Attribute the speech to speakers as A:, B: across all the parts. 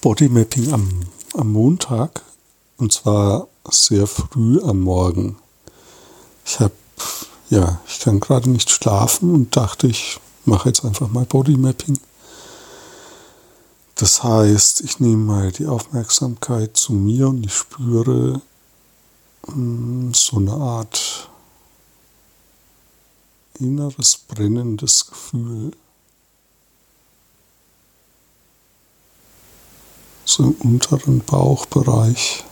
A: Bodymapping am, am Montag und zwar sehr früh am Morgen. Ich habe, ja, ich kann gerade nicht schlafen und dachte, ich mache jetzt einfach mal Bodymapping. Das heißt, ich nehme mal die Aufmerksamkeit zu mir und ich spüre mh, hm, so eine Art inneres brennendes Gefühl. Im unteren Bauchbereich.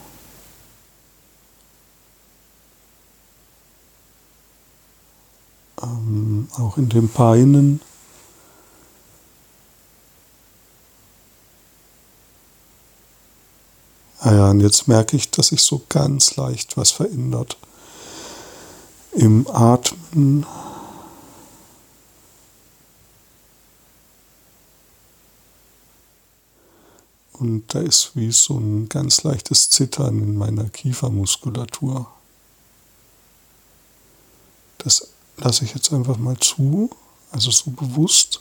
A: Ähm, auch in den Beinen. Ah ja, und jetzt merke ich, dass sich so ganz leicht was verändert. Im Atmen. Und da ist wie so ein ganz leichtes Zittern in meiner Kiefermuskulatur. Das lasse ich jetzt einfach mal zu, also so bewusst.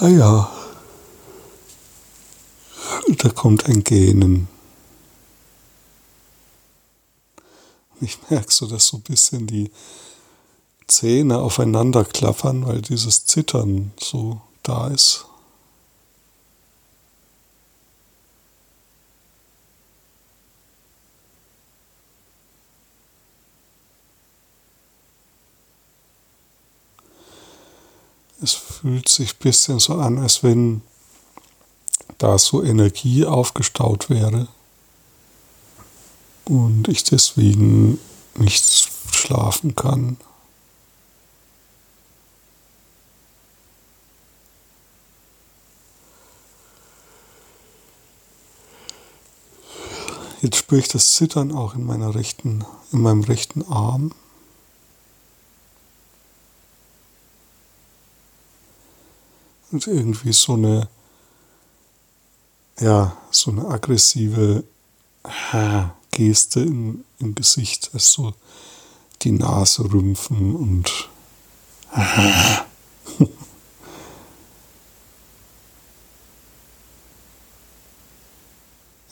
A: Ah ja, da kommt ein Gähnen. Ich merke so, dass so ein bisschen die Zähne aufeinander klappern, weil dieses Zittern so da ist. Es fühlt sich ein bisschen so an, als wenn da so Energie aufgestaut wäre und ich deswegen nicht schlafen kann. Jetzt spüre ich das Zittern auch in meiner rechten, in meinem rechten Arm. Und irgendwie so eine, ja, so eine aggressive Geste im, im Gesicht, also die Nase rümpfen und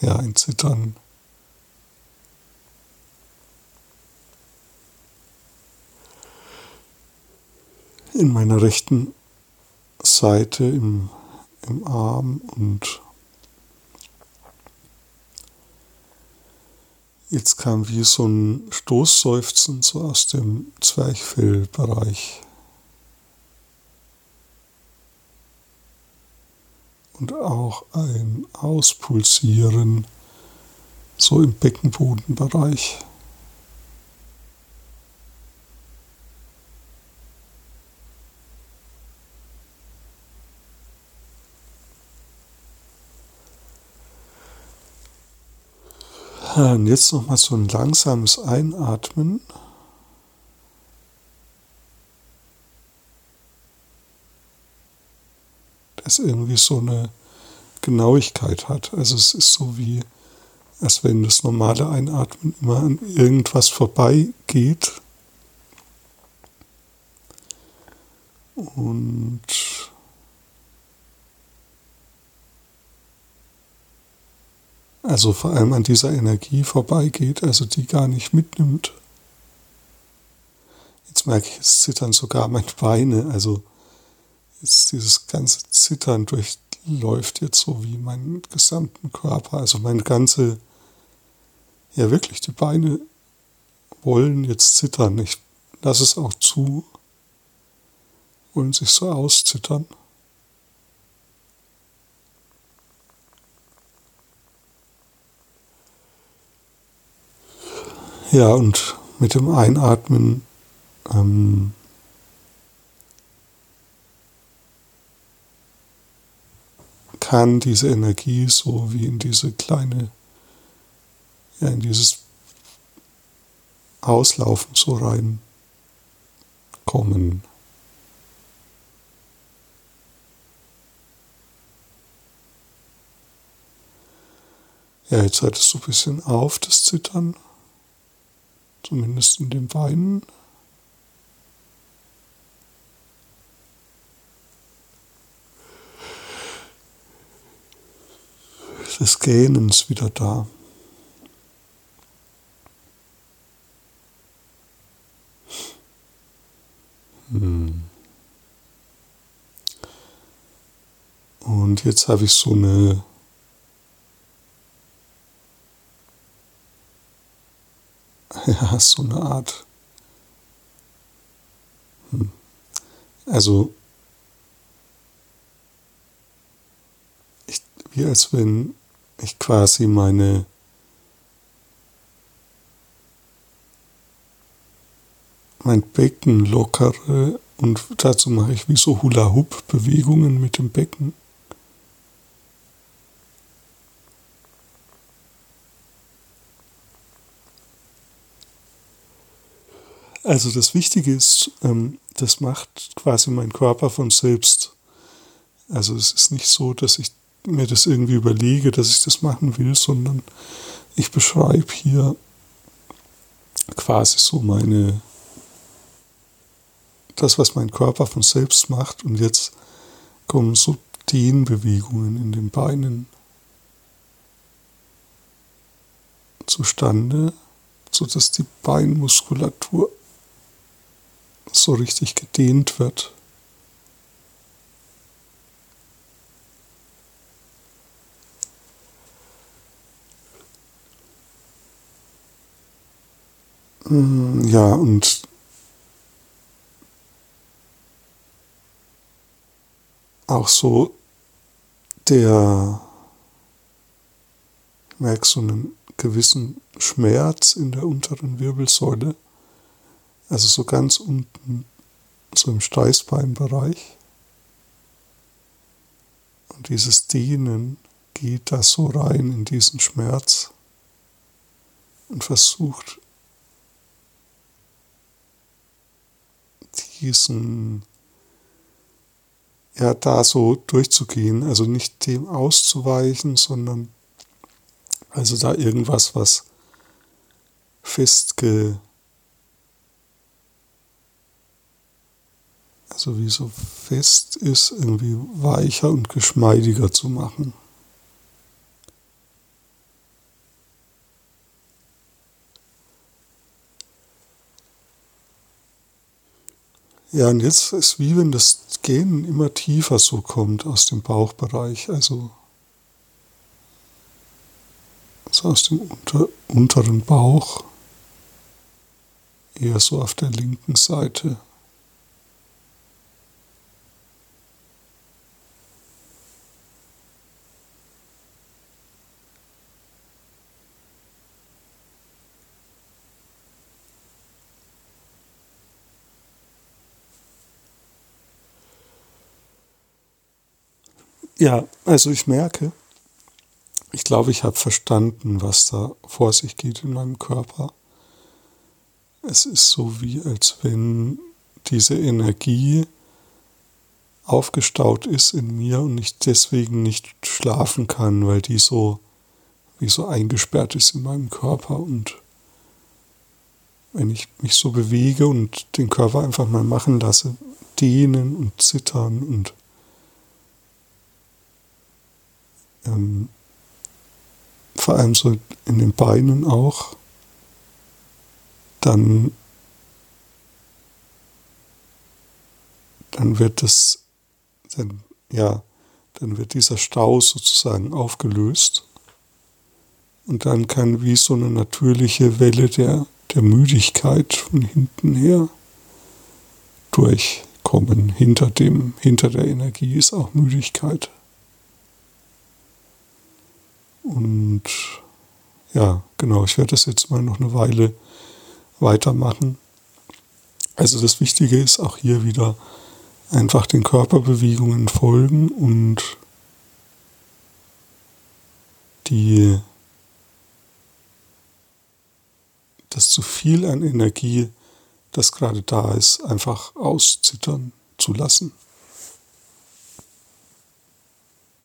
A: ja, ein Zittern. in meiner rechten Seite im, im Arm und jetzt kam wie so ein Stoßseufzen so aus dem Zwerchfellbereich. Und auch ein Auspulsieren so im Beckenbodenbereich. Und jetzt nochmal so ein langsames Einatmen. Das irgendwie so eine Genauigkeit hat. Also es ist so wie, als wenn das normale Einatmen immer an irgendwas vorbeigeht. Und also vor allem an dieser Energie vorbeigeht, also die gar nicht mitnimmt. Jetzt merke ich, es zittern sogar meine Beine, also jetzt dieses ganze Zittern durchläuft jetzt so wie meinen gesamten Körper, also meine ganze, ja wirklich, die Beine wollen jetzt zittern. Ich lasse es auch zu, wollen sich so auszittern. Ja, und mit dem Einatmen ähm, kann diese Energie so wie in diese kleine, ja, in dieses Auslaufen so reinkommen. Ja, jetzt hört es so ein bisschen auf, das Zittern. Zumindest in den Beinen. Das Gähnen ist wieder da. Hm. Und jetzt habe ich so eine ja, so eine Art. Hm. Also, ich, wie als wenn ich quasi meine mein Becken lockere und dazu mache ich wie so Hula-Hoop-Bewegungen mit dem Becken. Also das Wichtige ist, ähm, das macht quasi mein Körper von selbst. Also es ist nicht so, dass ich mir das irgendwie überlege, dass ich das machen will, sondern ich beschreibe hier quasi so meine, das, was mein Körper von selbst macht. Und jetzt kommen so Dehnbewegungen in den Beinen zustande, sodass die Beinmuskulatur so richtig gedehnt wird. Mm, ja, und auch so der, merke so einen gewissen Schmerz in der unteren Wirbelsäule. Also so ganz unten, so im Steißbeinbereich. Und dieses Dehnen geht da so rein in diesen Schmerz und versucht diesen, ja, da so durchzugehen, also nicht dem auszuweichen, sondern also da irgendwas, was festge also wie so fest ist, irgendwie weicher und geschmeidiger zu machen. Ja, und jetzt ist wie wenn das Gehen immer tiefer so kommt aus dem Bauchbereich, also, also aus dem unter, unteren Bauch, eher so auf der linken Seite. Ja, also ich merke, ich glaube, ich habe verstanden, was da vor sich geht in meinem Körper. Es ist so wie, als wenn diese Energie aufgestaut ist in mir und ich deswegen nicht schlafen kann, weil die so wie so eingesperrt ist in meinem Körper und wenn ich mich so bewege und den Körper einfach mal machen lasse, dehnen und zittern und ähm, vor allem so in den Beinen auch, dann, dann wird das, dann, ja, dann wird dieser Stau sozusagen aufgelöst und dann kann wie so eine natürliche Welle der, der Müdigkeit von hinten her durchkommen. Hinter dem, hinter der Energie ist auch Müdigkeit. Und ja, genau, ich werde das jetzt mal noch eine Weile weitermachen. Also das Wichtige ist auch hier wieder einfach den Körperbewegungen folgen und die das zu viel an Energie, das gerade da ist, einfach auszittern zu lassen.